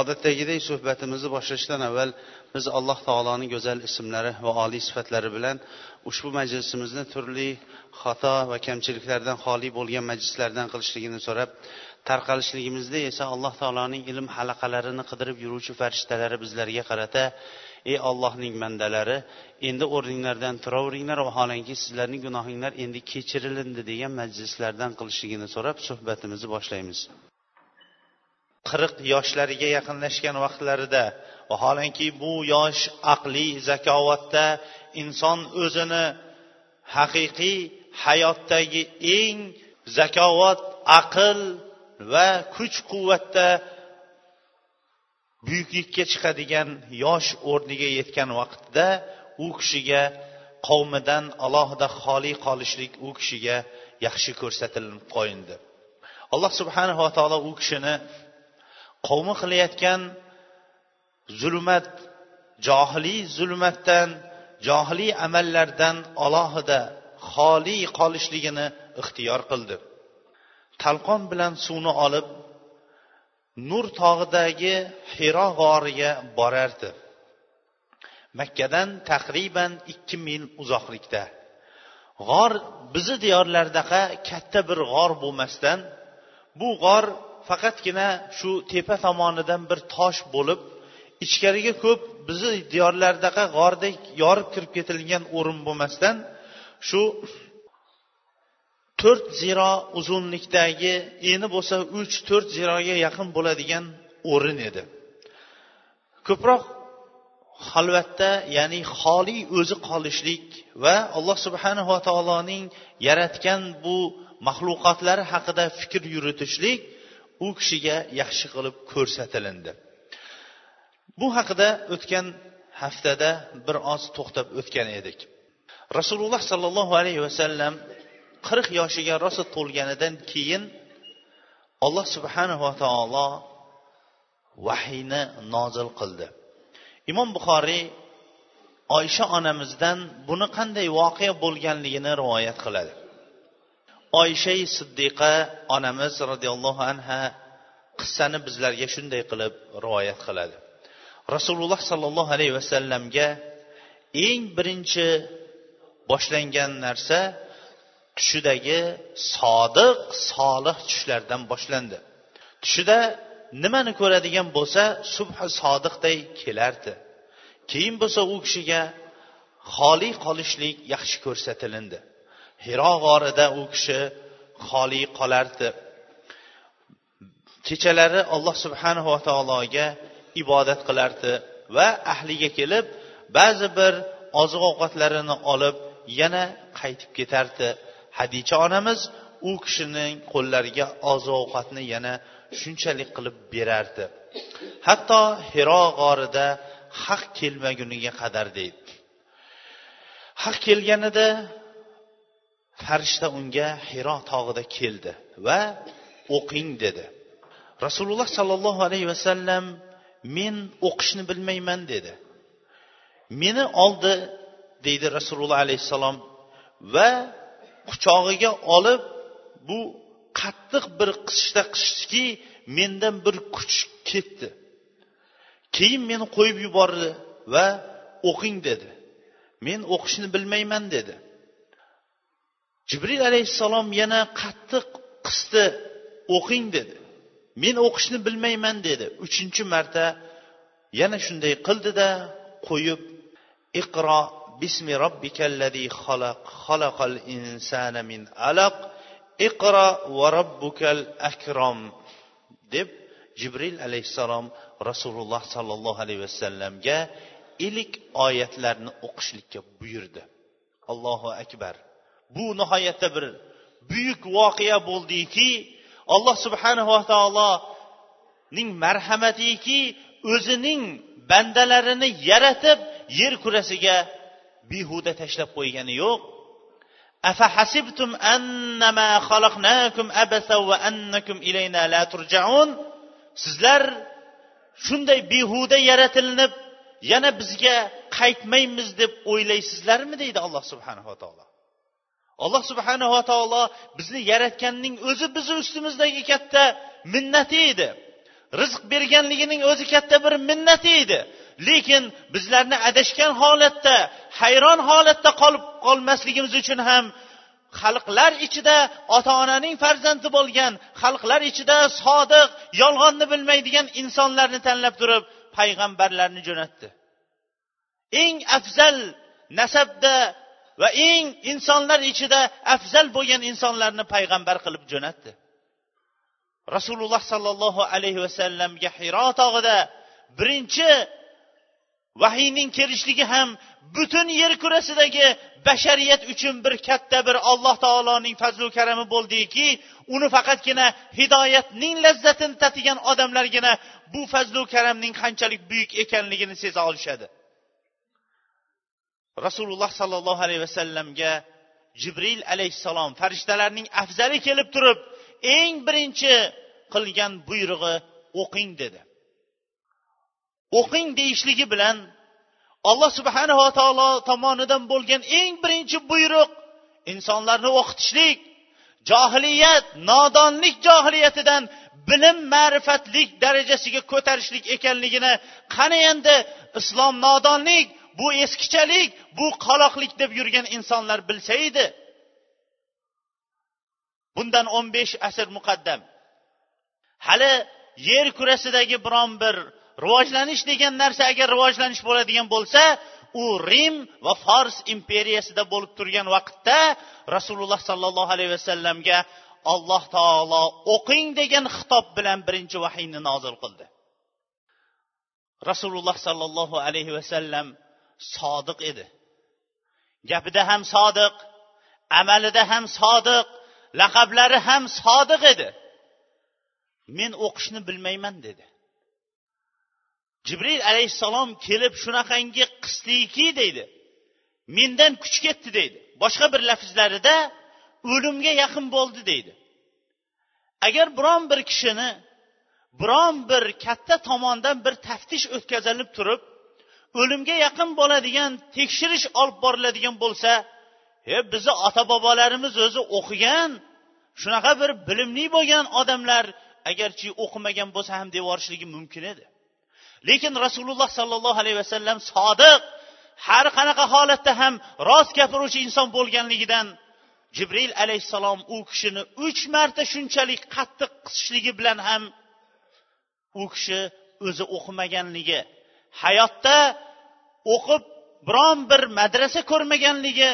Odatdagidek suhbatimizni boshlashdan avval biz alloh taoloning go'zal ismlari va oliy sifatlari bilan ushbu majlisimizni turli xato va kamchiliklardan xoli bo'lgan majlislardan qilishligini so'rab tarqalishligimizda esa alloh taoloning ilm halaqalarini qidirib yuruvchi farishtalari bizlarga qarata ey ollohning bandalari endi o'rninglardan turaveringlar vaholanki sizlarning gunohinglar endi kechirilindi degan majlislardan qilishligini so'rab suhbatimizni boshlaymiz. Qirq yoshlariga yaqinlashgan vaqtlarida vaholanki bu yosh aqliy zakovatda inson o'zini haqiqiy hayotdagi eng zakovat aql va kuch quvvatda buyuklikka chiqadigan yosh o'rniga yetgan vaqtda u kishiga qavmidan alohida xoli qolishlik u kishiga yaxshi ko'rsatilib qo'yindi. Alloh subhanava taolo u kishini qavmi qilayotgan zulmat johiliy zulmatdan johiliy amallardan alohida xoli qolishligini ixtiyor qildi. Talqon bilan suvni olib nur tog'idagi hiro g'origa borardi. Makkadan taxriban ikki mil uzoqlikda. G'or bizni diyorlardaqa katta bir g'or bo'lmasdan bu g'or faqatgina shu tepa tomonidan bir tosh bo'lib ichkariga ko'p bizni diyorlardaqa g'ordek yorib kirib ketilgan o'rin bo'lmasdan shu to'rt ziro uzunlikdagi eni bo'lsa uch to'rt ziroga yaqin bo'ladigan o'rin edi. Ko'proq xalvatda ya'ni xoli o'zi qolishlik va alloh subhanava taoloning yaratgan bu maxluqotlari haqida fikr yuritishlik u kishiga yaxshi qilib ko'rsatilindi. Bu haqida o'tgan haftada bir oz to'xtab o'tgan edik. Rasululloh sollallohu alayhi vasallam qirq yoshiga rosa to'lganidan keyin alloh subhanava taolo vahiyni nozil qildi. Imom buxoriy oysha onamizdan buni qanday voqea bo'lganligini rivoyat qiladi. Oysha siddiqa onamiz roziyallohu anha qissani bizlarga shunday qilib rivoyat qiladi. Rasululloh sollallohu alayhi vasallamga eng birinchi boshlangan narsa tushidagi sodiq solih tushlardan boshlandi. Tushida nimani ko'radigan bo'lsa subhi sodiqday kelardi. Keyin bo'lsa u kishiga xoli qolishlik yaxshi ko'rsatilindi. Hiro g'orida u kishi xoli qolardi. Kechalari alloh subhanava taologa ibodat qilardi va ahliga kelib ba'zi bir oziq ovqatlarini olib yana qaytib ketardi. Hadicha onamiz u kishining qo'llariga oziq ovqatni yana shunchalik qilib berardi. Hatto hiro g'orida haq kelmaguniga qadar deydi. Haq kelganida farishta unga hiro tog'ida keldi va o'qing dedi. Rasululloh sollallohu alayhi vasallam men o'qishni bilmayman dedi. Meni oldi deydi rasululloh alayhissalom va quchog'iga olib bu qattiq bir qisishda qisishdiki mendan bir kuch ketdi. Keyin meni qo'yib yubordi va o'qing dedi. Men o'qishni bilmayman dedi. Jibril alayhissalom yana qattiq qisdi o'qing dedi. Men o'qishni bilmayman dedi. Uchinchi marta yana shunday qildida qo'yib iqro bismi robbikallazi xalaq xalaqal insana min alaq iqro va robbukal akrom deb jibril alayhissalom rasululloh sollallohu alayhi vasallamga ilk oyatlarni o'qishlikka buyurdi. Allohu akbar. bu nihoyatda bir buyuk voqea bo'ldiki alloh subhanava taoloning marhamatiki o'zining bandalarini yaratib yer kurasiga behuda tashlab qo'ygani yo'q. Afahasibtum annama abasa va annakum ilayna la turjaun? Sizlar shunday behuda yaratilinib yana bizga qaytmaymiz deb o'ylaysizlarmi? deydi alloh subhanava taolo. Alloh subhanava taolo bizni yaratganning o'zi bizni ustimizdagi katta minnati edi. Rizq berganligining o'zi katta bir minnati edi. Lekin bizlarni adashgan holatda hayron holatda qolib qolmasligimiz uchun ham xalqlar ichida ota onaning farzandi bo'lgan xalqlar ichida sodiq yolg'onni bilmaydigan insonlarni tanlab turib payg'ambarlarni jo'natdi. Eng afzal nasabda va eng insonlar ichida afzal bo'lgan insonlarni payg'ambar qilib jo'natdi. Rasululloh sollallohu alayhi vasallamga hiro tog'ida birinchi vahiyning kelishligi ham butun yer kurasidagi bashariyat uchun bir katta bir alloh taoloning fazlu karami bo'ldiki uni faqatgina hidoyatning lazzatini tatigan odamlargina bu fazlu karamning qanchalik buyuk ekanligini seza olishadi. Rasululloh sollallohu alayhi vasallamga jibril alayhissalom farishtalarning afzali kelib turib eng birinchi qilgan buyrug'i o'qing dedi. O'qing deyishligi bilan alloh subhanava taolo tomonidan bo'lgan eng birinchi buyruq insonlarni o'qitishlik johiliyat nodonlik johiliyatidan bilim ma'rifatlik darajasiga ko'tarishlik ekanligini qani endi? Islom nodonlik bu eskichalik bu qoloqlik deb yurgan insonlar bilsa edi. Bundan o'n besh asr muqaddam. Hali yer kurasidagi biron bir rivojlanish degan narsa agar rivojlanish bo'ladigan bo'lsa u rim va fors imperiyasida bo'lib turgan vaqtda rasululloh sollallohu alayhi vasallamga alloh taolo o'qing degan xitob bilan birinchi vahiyni nozil qildi. Rasululloh sollallohu alayhi vasallam sodiq edi. Gapida ham sodiq amalida ham sodiq laqablari ham sodiq edi. Men o'qishni bilmayman dedi. Jibril alayhissalom kelib shunaqangi qisdiki deydi. Mendan kuch ketdi deydi. Boshqa bir lafzlarida o'limga yaqin bo'ldi deydi. Agar biron bir kishini biron bir katta tomondan bir taftish o'tkazilib turib o'limga yaqin bo'ladigan tekshirish olib boriladigan bo'lsa e bizni ota bobolarimiz o'zi o'qigan shunaqa bir bilimli bo'lgan odamlar agarchi o'qimagan bo'lsa ham devorishligi mumkin edi. Lekin rasululloh sollallohu alayhi vasallam sodiq har qanaqa holatda ham rost gapiruvchi inson bo'lganligidan jibril alayhissalom u kishini uch marta shunchalik qattiq qisishligi bilan ham u kishi o'zi o'qimaganligi hayotda o'qib biron bir madrasa ko'rmaganligi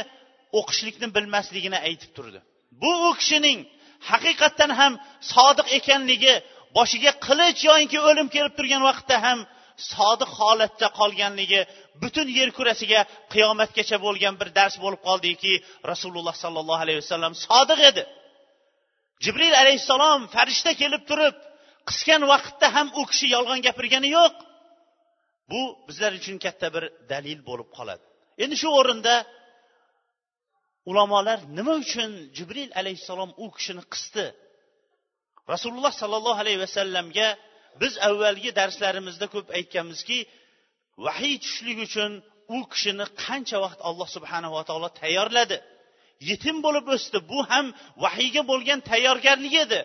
o'qishlikni bilmasligini aytib turdi. Bu u kishining haqiqatdan ham sodiq ekanligi boshiga qilich yoinki o'lim kelib turgan vaqtda ham sodiq holatda qolganligi butun yer kurasiga qiyomatgacha bo'lgan bir dars bo'lib qoldiki rasululloh sollallohu alayhi vasallam sodiq edi. Jibril alayhissalom farishta kelib turib qisgan vaqtda ham u kishi yolg'on gapirgani yo'q. Bu bizlar uchun katta bir dalil bo'lib qoladi. Endi shu o'rinda ulamolar nima uchun jibril alayhissalom u kishini qisdi? Rasululloh sollallohu alayhi vasallamga biz avvalgi darslarimizda ko'p aytganmizki vahiy tushishlik uchun u kishini qancha vaqt alloh subhanava taolo tayyorladi? Yetim bo'lib o'sdi bu ham vahiyga bo'lgan tayyorgarlik edi.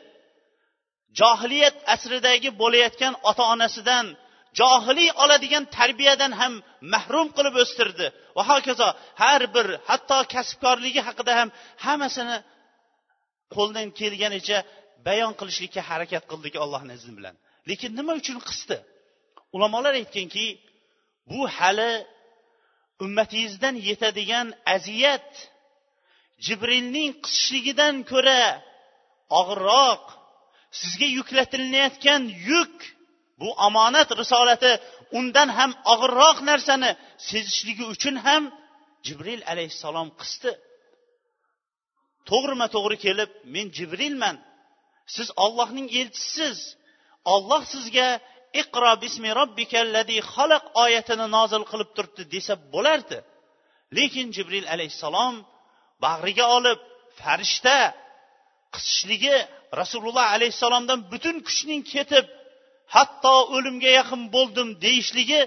Johiliyat asridagi bo'layotgan ota onasidan johiliy oladigan tarbiyadan ham mahrum qilib o'stirdi. Va hokazo har bir hatto kasbkorligi haqida ham hammasini qo'ldan kelganicha bayon qilishlikka harakat qildik allohni izni bilan. Lekin nima uchun qisdi? Ulamolar aytganki bu hali ummatingizdan yetadigan aziyat jibrilning qisishligidan ko'ra og'irroq sizga yuklatilayotgan yuk bu omonat risolati undan ham og'irroq narsani sezishligi uchun ham jibril alayhissalom qisdi. To'g'rima to'g'ri kelib men jibrilman. Siz ollohning elchisiz. Olloh sizga iqro bismi robbikalladi xalaq oyatini nozil qilib turibdi desa bo'lardi. Lekin jibril alayhissalom bag'riga olib farishta qisishligi rasululloh alayhissalomdan butun kuchning ketib hatto o'limga yaqin bo'ldim deyishligi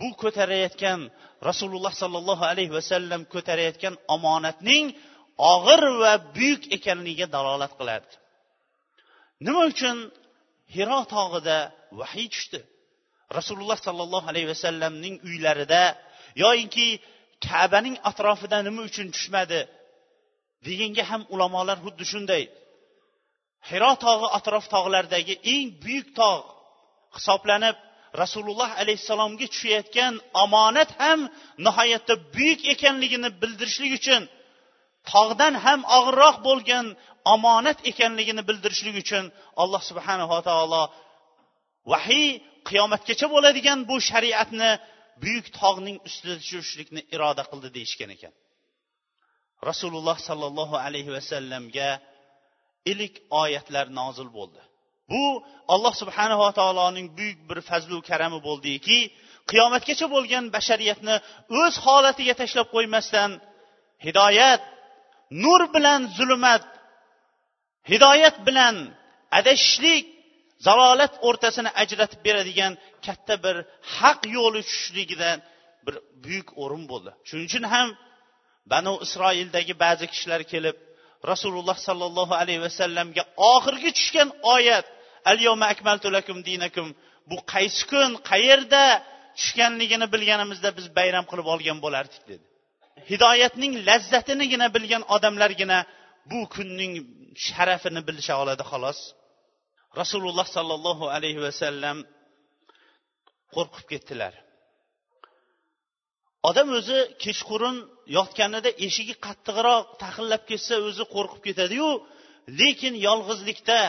bu ko'tarayotgan rasululloh sollallohu alayhi vasallam ko'tarayotgan omonatning og'ir va buyuk ekanligiga dalolat qilardi. Nima uchun hiro tog'ida vahiy tushdi? Rasululloh sollallohu alayhi vasallamning uylarida yoyinki kabaning atrofida nima uchun tushmadi deganga ham ulamolar xuddi shunday. Hiro tog'i atrof tog'laridagi eng buyuk tog' hisoblanib rasululloh alayhissalomga tushayotgan omonat ham nihoyatda buyuk ekanligini bildirishlik uchun tog'dan ham og'irroq bo'lgan omonat ekanligini bildirishlik uchun alloh subhanava taolo vahiy qiyomatgacha bo'ladigan bu shariatni buyuk tog'ning ustida tushirishlikni iroda qildi deyishgan ekan. Rasululloh sollallohu alayhi vasallamga ilk oyatlar nozil bo'ldi. Bu alloh subhanava taoloning buyuk bir fazlu karami bo'ldiki qiyomatgacha bo'lgan bashariyatni o'z holatiga tashlab qo'ymasdan hidoyat nur bilan zulmat hidoyat bilan adashishlik zalolat o'rtasini ajratib beradigan katta bir haq yo'li tushishligidan bir buyuk o'rin bo'ldi. Shuning uchun ham banu isroildagi ba'zi kishilar kelib rasululloh sollallohu alayhi vasallamga oxirgi tushgan oyat al akmaltu lakum dinakum. Bu qaysi kun qayerda tushganligini bilganimizda biz bayram qilib olgan bo'lardik dedi. Hidoyatning lazzatinigina bilgan odamlargina bu kunning sharafini bilisha oladi xolos. Rasululloh sollallohu alayhi vasallam qo'rqib ketdilar. Odam o'zi kechqurun yotganida eshigi qattiqroq taqillab ketsa o'zi qo'rqib ketadiyu lekin yolg'izlikda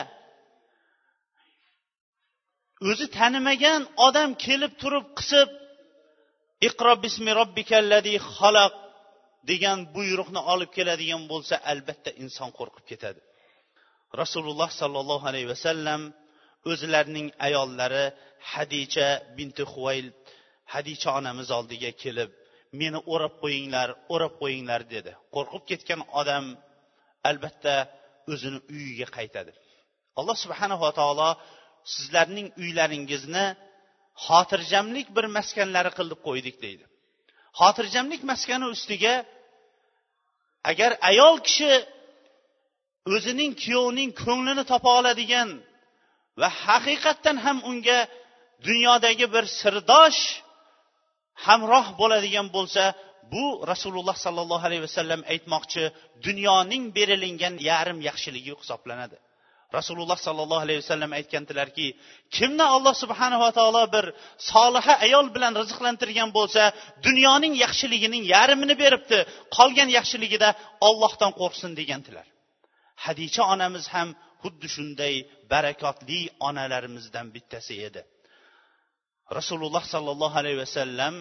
o'zi tanimagan odam kelib turib qisib iqro bismi robbikallazi xaloq degan buyruqni olib keladigan bo'lsa albatta inson qo'rqib ketadi. Rasululloh sollallohu alayhi vasallam o'zlarining ayollari hadicha binti huvayl hadicha onamiz oldiga kelib meni o'rab qo'yinglar o'rab qo'yinglar dedi. Qo'rqib ketgan odam albatta o'zini uyiga qaytadi. Alloh subhanava taolo sizlarning uylaringizni xotirjamlik bir maskanlari qilib qo'ydik deydi. Xotirjamlik maskani ustiga agar ayol kishi o'zining kuyovining ko'nglini topa oladigan va haqiqatdan ham unga dunyodagi bir sirdosh hamroh bo'ladigan bo'lsa bu rasululloh sollallohu alayhi vasallam aytmoqchi dunyoning berilingan yarim yaxshiligi hisoblanadi. Rasululloh sollallohu alayhi vasallam aytgandilarki kimni alloh subhanava taolo bir soliha ayol bilan rizqlantirgan bo'lsa dunyoning yaxshiligining yarmini beribdi qolgan yaxshiligida ollohdan qo'rqsin degandilar. Hadicha onamiz ham xuddi shunday barakotli onalarimizdan bittasi edi. Rasululloh sollallohu alayhi vasallam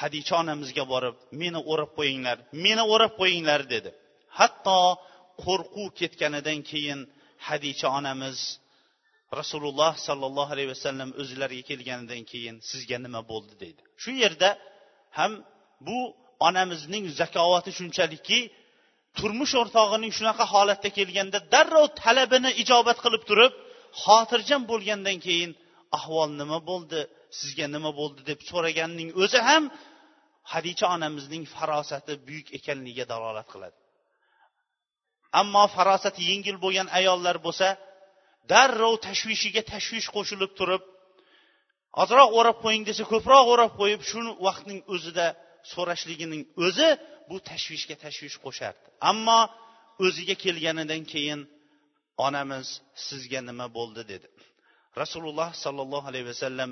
hadicha onamizga borib meni o'rab qo'yinglar meni o'rab qo'yinglar dedi. Hatto qo'rquv ketganidan keyin hadicha onamiz rasululloh sollallohu alayhi vasallam o'zlariga kelganidan keyin sizga nima bo'ldi deydi. Shu yerda ham bu onamizning zakovati shunchalikki turmush o'rtog'ining shunaqa holatda kelganda darrov talabini ijobat qilib turib xotirjam bo'lgandan keyin ahvol nima bo'ldi? Sizga nima bo'ldi? deb so'raganning o'zi ham hadicha onamizning farosati buyuk ekanligiga dalolat qiladi. Ammo farosati yengil bo'lgan ayollar bo'lsa darrov tashvishiga tashvish qo'shilib turib ozroq o'rab qo'ying desa ko'proq o'rab qo'yib shu vaqtning o'zida so'rashligining o'zi bu tashvishga tashvish qo'shardi. Ammo o'ziga kelganidan keyin onamiz sizga nima bo'ldi dedi. Rasululloh sollallohu alayhi vasallam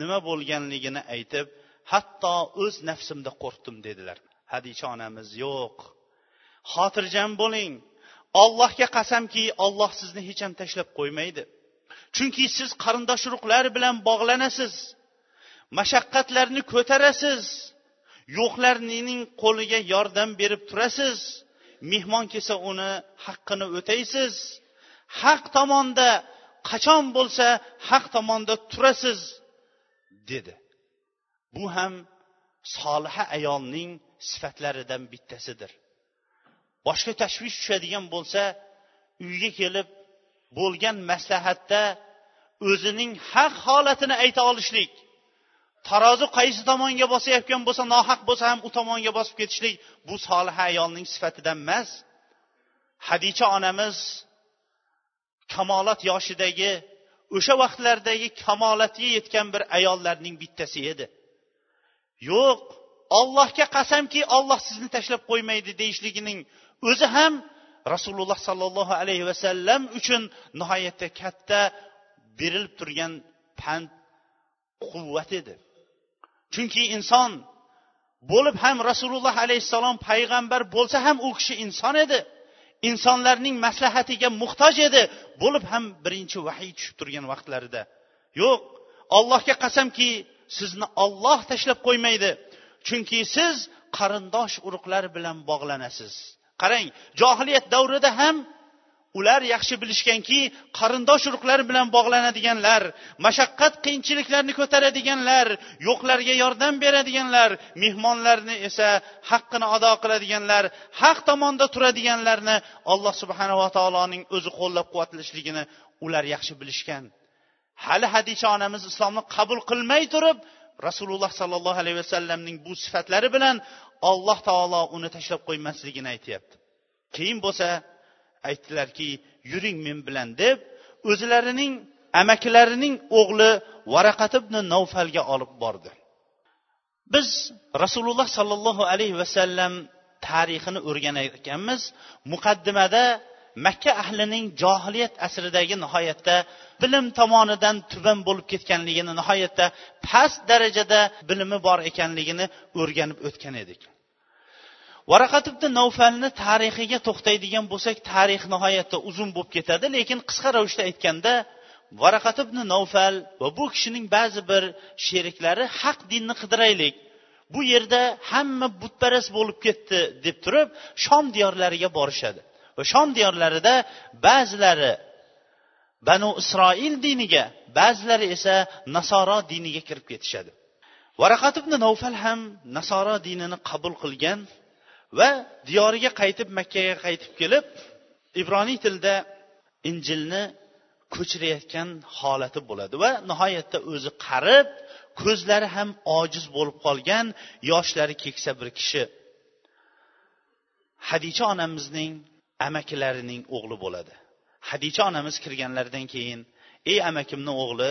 nima bo'lganligini aytib hatto o'z nafsimda qo'rqdim dedilar. Hadicha onamiz yo'q xotirjam bo'ling. Ollohga qasamki olloh sizni hech ham tashlab qo'ymaydi. Chunki siz qarindosh urug'lar bilan bog'lanasiz mashaqqatlarni ko'tarasiz yo'qlarning qo'liga yordam berib turasiz mehmon kelsa uni haqqini o'taysiz haq tomonda qachon bo'lsa haq tomonda turasiz dedi. Bu ham soliha ayolning sifatlaridan bittasidir. Boshqa tashvish tushadigan bo'lsa uyga kelib bo'lgan maslahatda o'zining haq holatini ayta olishlik tarozi qaysi tomonga bosayotgan bo'lsa nohaq bo'lsa ham u tomonga bosib ketishlik bu soliha ayolning sifatidan emas. Hadicha onamiz kamolat yoshidagi o'sha vaqtlardagi kamolatga yetgan bir ayollarning bittasi edi. Yo'q ollohga qasamki olloh sizni tashlab qo'ymaydi deyishligining o'zi ham rasululloh sollallohu alayhi vasallam uchun nihoyatda katta berilib turgan pand quvvat edi. Chunki inson bo'lib ham rasululloh alayhissalom payg'ambar bo'lsa ham u kishi inson edi. Insonlarning maslahatiga muhtoj edi. Bo'lib ham birinchi vahiy tushib turgan vaqtlarida. Yo'q allohga qasamki sizni olloh tashlab qo'ymaydi. Chunki siz qarindosh urug'lar bilan bog'lanasiz. Qarang johiliyat davrida ham ular yaxshi bilishganki qarindosh urug'lar bilan bog'lanadiganlar mashaqqat qiyinchiliklarni ko'taradiganlar yo'qlarga yordam beradiganlar mehmonlarni esa haqqini ado qiladiganlar haq tomonda turadiganlarni alloh subhanava taoloning o'zi qo'llab quvvatlashligini ular yaxshi bilishgan. Hali hadisha onamiz islomni qabul qilmay turib rasululloh sollallohu alayhi vasallamning bu sifatlari bilan alloh taolo uni tashlab qo'ymasligini aytyapti. Keyin bo'lsa aytdilarki yuring men bilan deb o'zlarining amakilarining o'g'li varaqat ibn navfalga olib bordi. Biz rasululloh sollallohu alayhi vasallam tarixini o'rganar ekanmiz muqaddimada makka ahlining johiliyat asridagi nihoyatda bilim tomonidan tuban bo'lib ketganligini nihoyatda past darajada bilimi bor ekanligini o'rganib o'tgan edik. Varaqat ibn navfalni tarixiga to'xtaydigan bo'lsak tarix nihoyatda uzun bo'lib ketadi lekin qisqa ravishda aytganda varaqat ibn navfal va bu kishining ba'zi bir sheriklari haq dinni qidiraylik bu yerda hamma butparast bo'lib ketdi deb turib shom diyorlariga borishadi. Va shom diyorlarida ba'zilari banu isroil diniga ba'zilari esa nasoro diniga kirib ketishadi. Varaqat ibn navfal ham nasoro dinini qabul qilgan va diyoriga qaytib makkaga qaytib kelib ibroniy tilda injilni ko'chirayotgan holati bo'ladi va nihoyatda o'zi qarib ko'zlari ham ojiz bo'lib qolgan yoshlari keksa bir kishi. Hadicha onamizning amakilarining o'g'li bo'ladi. Hadicha onamiz kirganlaridan keyin ey amakimni o'g'li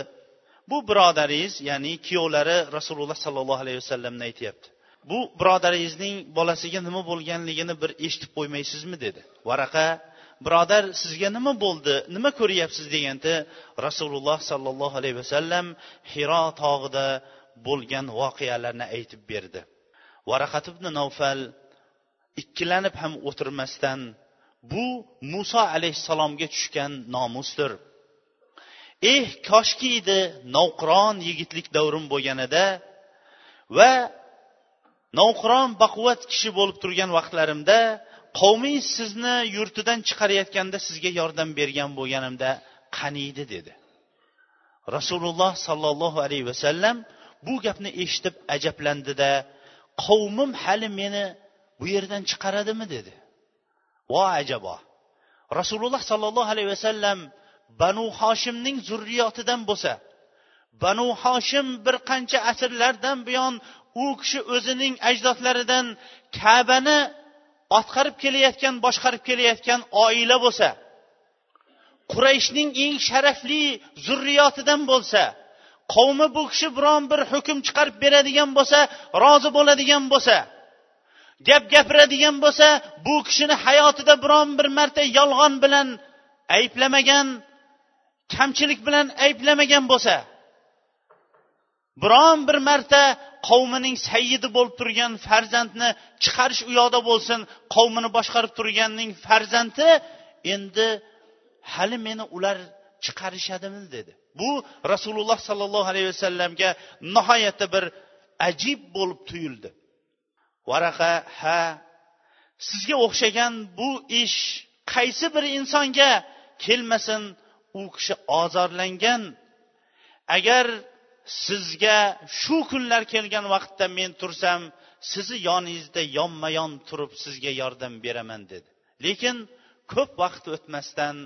bu birodaringiz ya'ni kuyovlari rasululloh sollallohu alayhi vasallamni aytyapti. Bu birodaringizning bolasiga nima bo'lganligini bir eshitib qo'ymaysizmi? dedi. Varaqa birodar sizga nima bo'ldi nima ko'ryapsiz? deganda rasululloh sollallohu alayhi vasallam hiro tog'ida bo'lgan voqealarni aytib berdi. Varaqat ibn navfal ikkilanib ham o'tirmasdan bu muso alayhissalomga tushgan nomusdir. Eh koshki edi novqiron yigitlik davrim bo'lganida va novqiron baquvvat kishi bo'lib turgan vaqtlarimda qavmingiz sizni yurtidan chiqarayotganda sizga yordam bergan bo'lganimda qaniydi dedi. Rasululloh sollallohu alayhi vasallam bu gapni eshitib ajablandida qavmim hali meni bu yerdan chiqaradimi dedi. Vo ajabo. Rasululloh sollallohu alayhi vasallam banu hoshimning zurriyotidan bo'lsa banu hoshim bir qancha asrlardan buyon u kishi o'zining ajdodlaridan kabani otqarib kelayotgan boshqarib kelayotgan oila bo'lsa qurayshning eng sharafli zurriyotidan bo'lsa qavmi bu kishi biron bir hukm chiqarib beradigan bo'lsa rozi bo'ladigan bo'lsa gap gapiradigan bo'lsa bu kishini hayotida biron bir marta yolg'on bilan ayblamagan kamchilik bilan ayblamagan bo'lsa biron bir marta qavmining sayyidi bo'lib turgan farzandni chiqarish u yoqda bo'lsin qavmini boshqarib turganning farzandi endi hali meni ular chiqarishadimi dedi. Bu rasululloh sollallohu alayhi vasallamga nihoyatda bir ajib bo'lib tuyuldi. Varaqa ha sizga o'xshagan bu ish qaysi bir insonga kelmasin u kishi ozorlangan. Agar sizga shu kunlar kelgan vaqtda men tursam sizni yoningizda yonma yon turib sizga yordam beraman dedi. Lekin ko'p vaqt o'tmasdan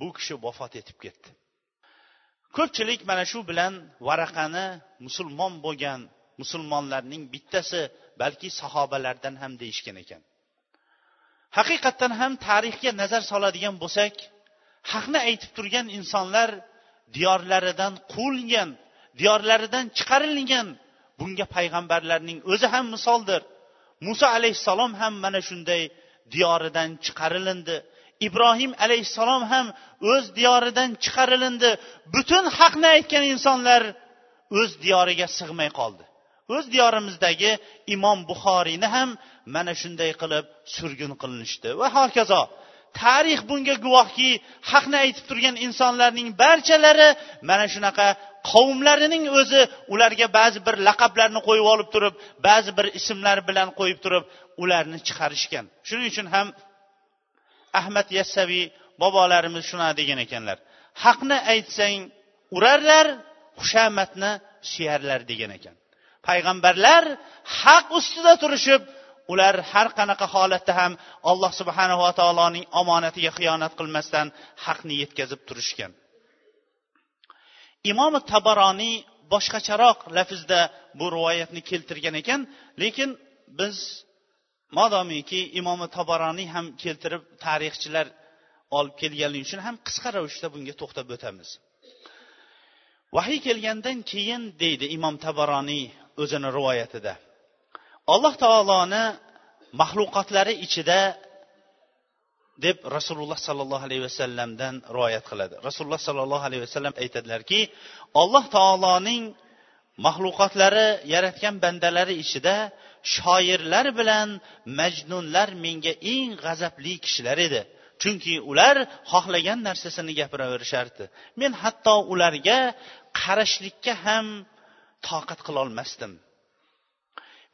bu kishi vafot etib ketdi. Ko'pchilik mana shu bilan varaqani musulmon bo'lgan musulmonlarning bittasi balki sahobalardan ham deyishgan ekan. Haqiqatdan ham tarixga nazar soladigan bo'lsak haqni aytib turgan insonlar diyorlaridan quvilgan diyorlaridan chiqarilgan bunga payg'ambarlarning o'zi ham misoldir. Muso alayhissalom ham mana shunday diyoridan chiqarilindi. Ibrohim alayhissalom ham o'z diyoridan chiqarilindi. Butun haqni aytgan insonlar o'z diyoriga sig'may qoldi. O'z diyorimizdagi imom buxoriyni ham mana shunday qilib surgun qilinishdi. Va hokazo tarix bunga guvohki haqni aytib turgan insonlarning barchalari mana shunaqa qavmlarining o'zi ularga ba'zi bir laqablarni qo'yib olib turib ba'zi bir ismlar bilan qo'yib turib ularni chiqarishgan. Shuning uchun ham ahmad yassaviy bobolarimiz shunaqa degan ekanlar haqni aytsang urarlar xushamatni suyarlar degan ekan. Payg'ambarlar haq ustida turishib ular har qanaqa holatda ham alloh subhanava taoloning omonatiga xiyonat qilmasdan haqni yetkazib turishgan. Imom tabaroniy boshqacharoq lafzda bu rivoyatni keltirgan ekan lekin biz modomiki imom tabaroniy ham keltirib tarixchilar olib kelganligi uchun ham qisqa ravishda bunga to'xtab o'tamiz. Vahiy kelgandan keyin deydi imom tabaroniy o'zini rivoyatida. Alloh taoloni maxluqotlari ichida deb rasululloh sollallohu alayhi vasallamdan rivoyat qiladi. Rasululloh sollallohu alayhi vasallam aytadilarki alloh taoloning maxluqotlari yaratgan bandalari ichida shoirlar bilan majnunlar menga eng g'azabli kishilar edi. Chunki ular xohlagan narsasini gapiraverishardi. Men hatto ularga qarashlikka ham toqat qilolmasdim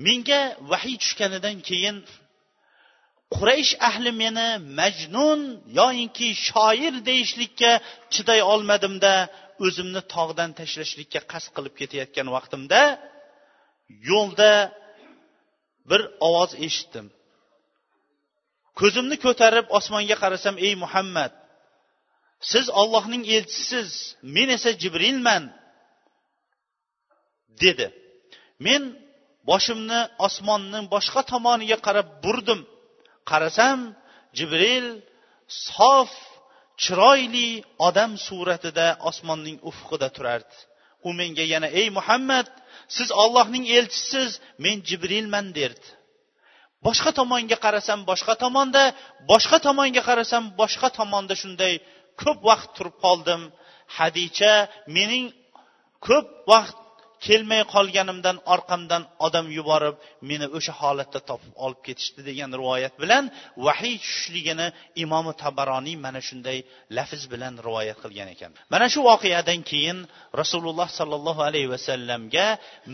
menga vahiy tushganidan keyin quraysh ahli meni majnun yoyinki shoir deyishlikka chiday olmadimda o'zimni tog'dan tashlashlikka qasd qilib ketayotgan vaqtimda yo'lda bir ovoz eshitdim. Ko'zimni ko'tarib osmonga qarasam ey muhammad siz ollohning elchisiz men esa jibrilman. Dedi. Men boshimni osmonni boshqa tomoniga qarab burdim. Qarasam jibril sof chiroyli odam suratida osmonning ufqida turardi. U menga yana ey muhammad siz ollohning elchisiz men jibrilman derdi. Boshqa tomonga qarasam boshqa tomonda boshqa tomonga qarasam boshqa tomonda shunday ko'p vaqt turib qoldim. Hadicha mening ko'p vaqt kelmay qolganimdan orqamdan odam yuborib meni o'sha holatda topib olib ketishdi degan rivoyat bilan vahiy tushishligini imomi tabaroniy mana shunday lafz bilan rivoyat qilgan ekan. Mana shu voqeadan keyin rasululloh sollallohu alayhi vasallamga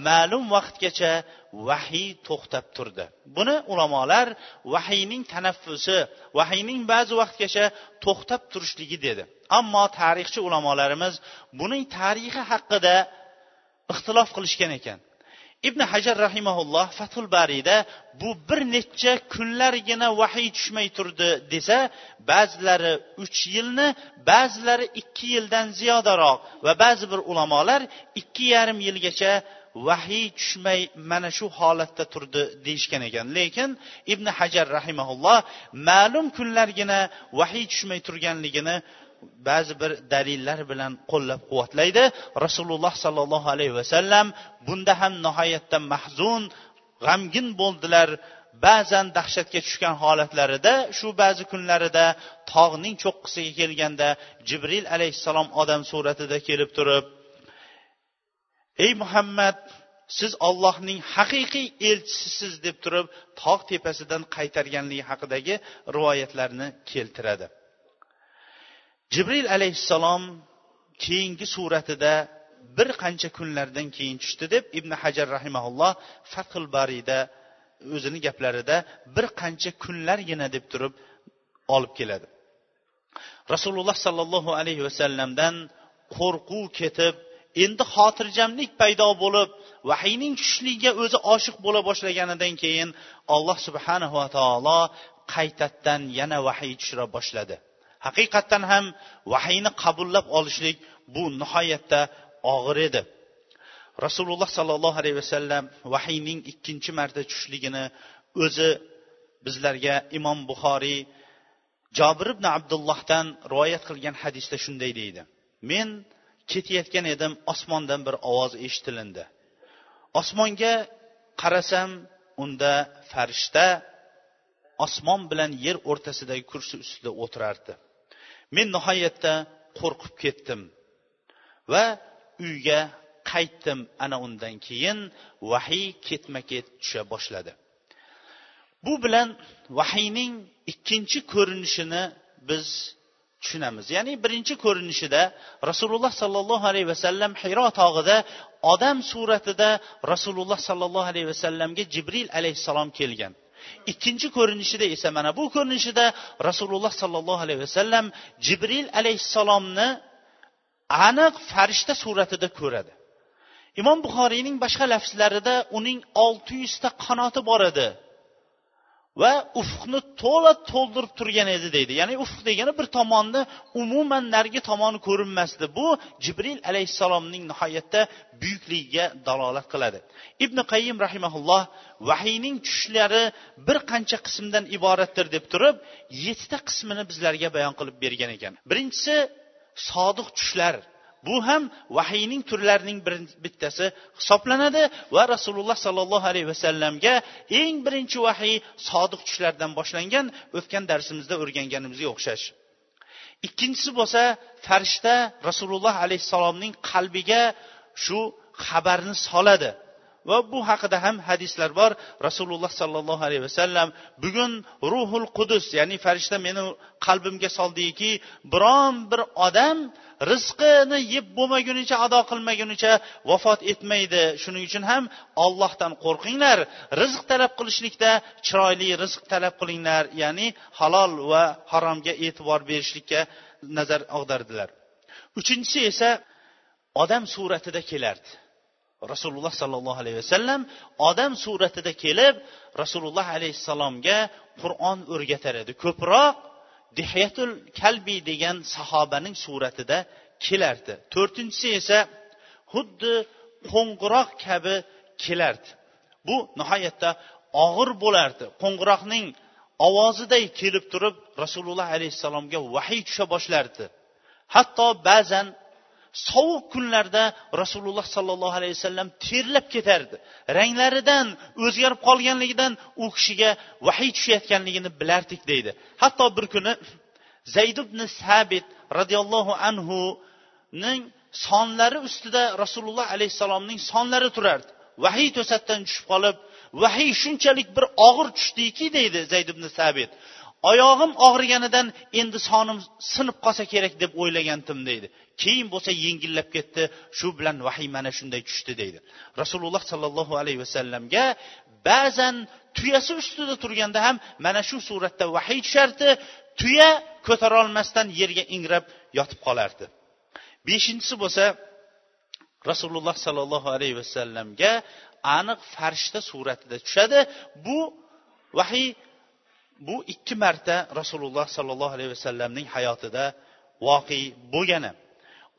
ma'lum vaqtgacha vahiy to'xtab turdi. Buni ulamolar vahiyning tanaffusi vahiyning ba'zi vaqtgacha to'xtab turishligi dedi. Ammo tarixchi ulamolarimiz buning tarixi haqida ixtilof qilishgan ekan. Ibn hajar rahimaulloh fathul bariyda bu bir necha kunlargina vahiy tushmay turdi desa ba'zilari uch yilni ba'zilari ikki yildan ziyodaroq va ba'zi bir ulamolar ikki yarim yilgacha vahiy tushmay mana shu holatda turdi deyishgan ekan. Lekin ibn hajar rahimaulloh ma'lum kunlargina vahiy tushmay turganligini ba'zi bir dalillar bilan qo'llab quvvatlaydi. Rasululloh sollallohu alayhi vasallam bunda ham nihoyatda mahzun g'amgin bo'ldilar. Ba'zan dahshatga tushgan holatlarida shu ba'zi kunlarida tog'ning cho'qqisiga kelganda jibril alayhissalom odam suratida kelib turib ey muhammad siz ollohning haqiqiy elchisiz deb turib tog' tepasidan qaytarganligi haqidagi rivoyatlarni keltiradi. Jibril alayhissalom keyingi suratida bir qancha kunlardan keyin tushdi deb ibn hajar rahimaulloh fathul bariyda o'zini gaplarida bir qancha kunlargina deb turib olib keladi. Rasululloh sollallohu alayhi vasallamdan qo'rquv ketib endi xotirjamlik paydo bo'lib vahiyning tushishligiga o'zi oshiq bo'la boshlaganidan keyin alloh subhanahu va taolo qaytadan yana vahiy tushira boshladi. Haqiqatdan ham vahiyni qabullab olishlik bu nihoyatda og'ir edi. Rasululloh sollallohu alayhi vasallam vahiyning ikkinchi marta tushishligini o'zi bizlarga imom buxoriy jobir ibn abdullohdan rivoyat qilgan hadisda shunday deydi. Men ketayotgan edim osmondan bir ovoz eshitilindi. Osmonga qarasam unda farishta osmon bilan yer o'rtasidagi kursi ustida o'tirardi. Men nihoyatda qo'rqib ketdim va uyga qaytdim ana undan keyin vahiy ketma ket tusha boshladi. Bu bilan vahiyning ikkinchi ko'rinishini biz tushunamiz. Ya'ni birinchi ko'rinishida rasululloh sollallohu alayhi vasallam hiro tog'ida odam suratida rasululloh sollallohu alayhi vasallamga jibril alayhissalom kelgan. Ikkinchi ko'rinishida esa mana bu ko'rinishida rasululloh sollallohu alayhi vasallam jibril alayhissalomni aniq farishta suratida ko'radi. Imom buxoriyning boshqa lafzlarida uning olti yuzta qanoti bor edi. Va ufqni to'la to'ldirib turgan edi deydi. Ya'ni ufq degani bir tomonni umuman narigi tomoni ko'rinmasdi. Bu jibril alayhissalomning nihoyatda buyukligiga dalolat qiladi. Ibn qayyim rahimaulloh vahiyning tushishlari bir qancha qismdan iboratdir deb turib yettita qismini bizlarga bayon qilib bergan ekan. Birinchisi sodiq tushlar. Bu ham vahiyning turlarining bir bittasi hisoblanadi va rasululloh sollallohu alayhi vasallamga eng birinchi vahiy sodiq tushlardan boshlangan o'tgan darsimizda o'rganganimizga o'xshash. Ikkinchisi bo'lsa farishta rasululloh alayhissalomning qalbiga shu xabarni soladi. Va bu haqida ham hadislar bor. Rasululloh sollallohu alayhi vasallam bugun ruhul qudus ya'ni farishta meni qalbimga soldiki biron bir odam rizqini yeb bo'lmagunicha ado qilmagunicha vafot etmaydi. Shuning uchun ham ollohdan qo'rqinglar. Rizq talab qilishlikda chiroyli rizq talab qilinglar ya'ni halol va haromga e'tibor berishlikka nazar og'dardilar uchinchisi esa odam suratida kelardi. Rasululloh sollallohu alayhi vasallam odam suratida kelib rasululloh alayhissalomga qur'on o'rgatar edi. Ko'proq dihyatul kalbi degan sahobaning suratida kelardi. To'rtinchisi esa xuddi qo'ng'iroq kabi kelardi. Bu nihoyatda og'ir bo'lardi. Qo'ng'iroqning ovoziday kelib turib rasululloh alayhissalomga vahiy tusha boshlardi. Hatto ba'zan sovuq kunlarda rasululloh sollallohu alayhi vasallam terlab ketardi. Ranglaridan o'zgarib qolganligidan u kishiga vahiy tushayotganligini bilardik deydi. Hatto bir kuni zayd ibn sabit roziyallohu anhuning sonlari ustida rasululloh alayhissalomning sonlari turardi. Vahiy to'satdan tushib qolib vahiy shunchalik bir og'ir tushdiki deydi zayd ibn sabit. Oyog'im og'riganidan endi sonim sinib qolsa kerak deb o'ylagandim deydi. Keyin bo'lsa yengillab ketdi. Shu bilan vahiy mana shunday tushdi deydi. Rasululloh sollallohu alayhi vasallamga ba'zan tuyasi ustida turganda ham mana shu suratda vahiy tushardi. Tuya ko'tarolmasdan yerga ingrab yotib qolardi. Beshinchisi bo'lsa rasululloh sollallohu alayhi vasallamga aniq farishta suratida tushadi. Bu vahiy bu ikki marta rasululloh sollallohu alayhi vasallamning hayotida voqe bo'lgani.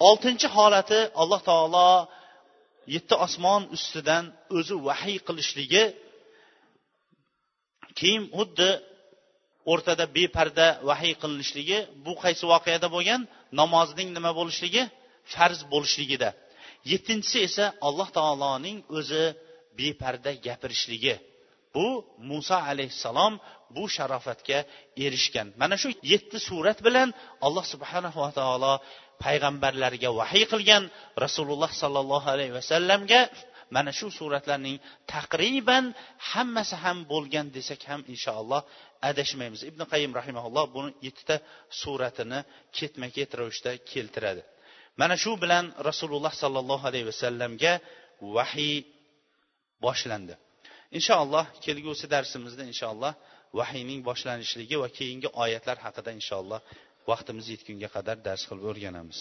Oltinchi holati alloh taolo yetti osmon ustidan o'zi vahiy qilishligi keyin xuddi o'rtada beparda vahiy qilinishligi bu qaysi voqeada bo'lgan namozning nima bo'lishligi farz bo'lishligida. Yettinchisi esa alloh taoloning o'zi beparda gapirishligi. Bu muso alayhissalom bu sharofatga erishgan. Mana shu yetti surat bilan alloh subhanahu va taolo payg'ambarlarga vahiy qilgan rasululloh sollallohu alayhi vasallamga mana shu suratlarning taqriban hammasi ham bo'lgan desak ham inshaalloh adashmaymiz. Ibn qayim rahimaulloh buni yettita suratini ketma ket ravishda keltiradi. Mana shu bilan rasululloh sollallohu alayhi vasallamga vahiy boshlandi. Inshaalloh kelgusi darsimizda inshaalloh vahiyning boshlanishligi va keyingi oyatlar haqida inshaalloh vaqtimiz yetgunga qadar dars qilib o'rganamiz.